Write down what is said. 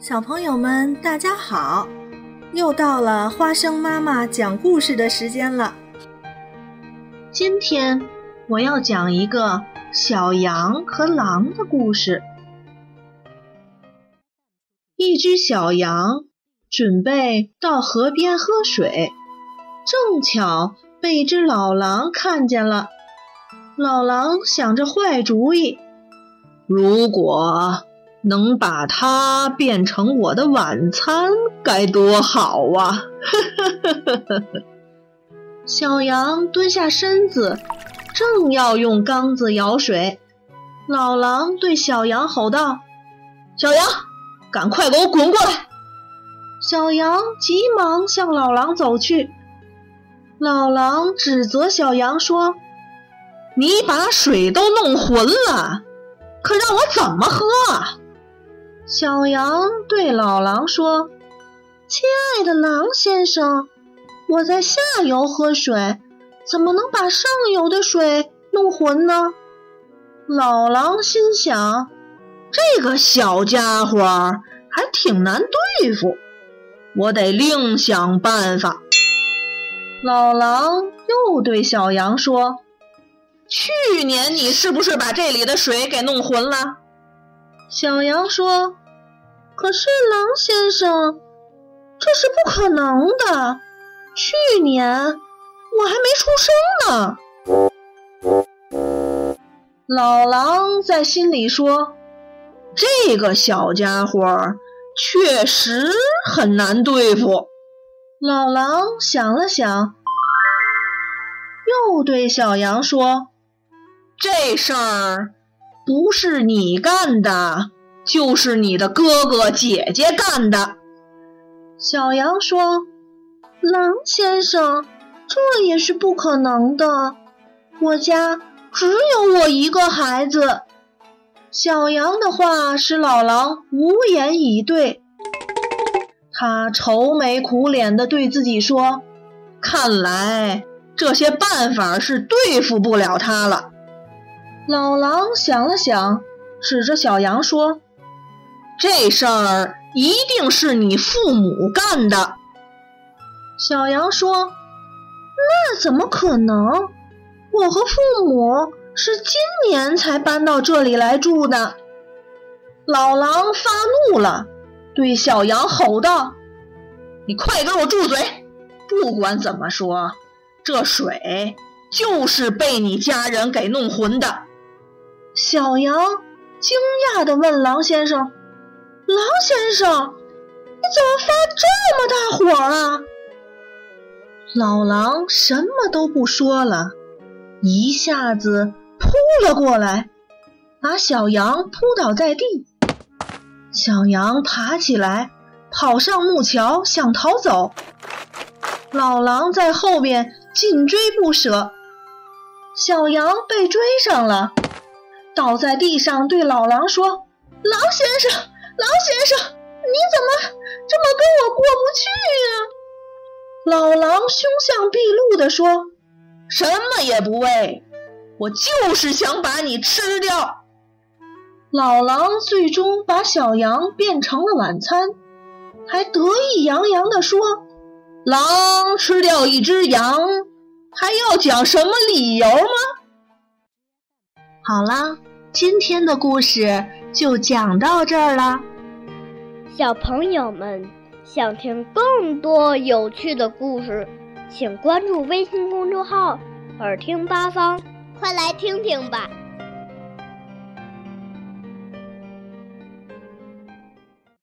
小朋友们，大家好！又到了花生妈妈讲故事的时间了。今天我要讲一个小羊和狼的故事。一只小羊准备到河边喝水，正巧被一只老狼看见了。老狼想着坏主意，如果能把它变成我的晚餐，该多好啊！小羊蹲下身子，正要用缸子舀水，老狼对小羊吼道：“小羊，赶快给我滚过来！”小羊急忙向老狼走去，老狼指责小羊说。你把水都弄浑了，可让我怎么喝？小羊对老狼说：“亲爱的狼先生，我在下游喝水，怎么能把上游的水弄浑呢？”老狼心想：“这个小家伙还挺难对付，我得另想办法。”老狼又对小羊说。去年你是不是把这里的水给弄浑了？小羊说：“可是狼先生，这是不可能的。去年我还没出生呢。”老狼在心里说：“这个小家伙确实很难对付。”老狼想了想，又对小羊说。这事儿不是你干的，就是你的哥哥姐姐干的。小羊说：“狼先生，这也是不可能的。我家只有我一个孩子。”小羊的话使老狼无言以对。他愁眉苦脸地对自己说：“看来这些办法是对付不了他了。”老狼想了想，指着小羊说：“这事儿一定是你父母干的。”小羊说：“那怎么可能？我和父母是今年才搬到这里来住的。”老狼发怒了，对小羊吼道：“你快给我住嘴！不管怎么说，这水就是被你家人给弄浑的。”小羊惊讶地问狼先生：“狼先生，你怎么发这么大火啊？”老狼什么都不说了，一下子扑了过来，把小羊扑倒在地。小羊爬起来，跑上木桥想逃走，老狼在后边紧追不舍，小羊被追上了。倒在地上，对老狼说：“狼先生，狼先生，你怎么这么跟我过不去呀？”老狼凶相毕露地说：“什么也不为，我就是想把你吃掉。”老狼最终把小羊变成了晚餐，还得意洋洋地说：“狼吃掉一只羊，还要讲什么理由吗？”好啦，今天的故事就讲到这儿了。小朋友们想听更多有趣的故事，请关注微信公众号“耳听八方”，快来听听吧。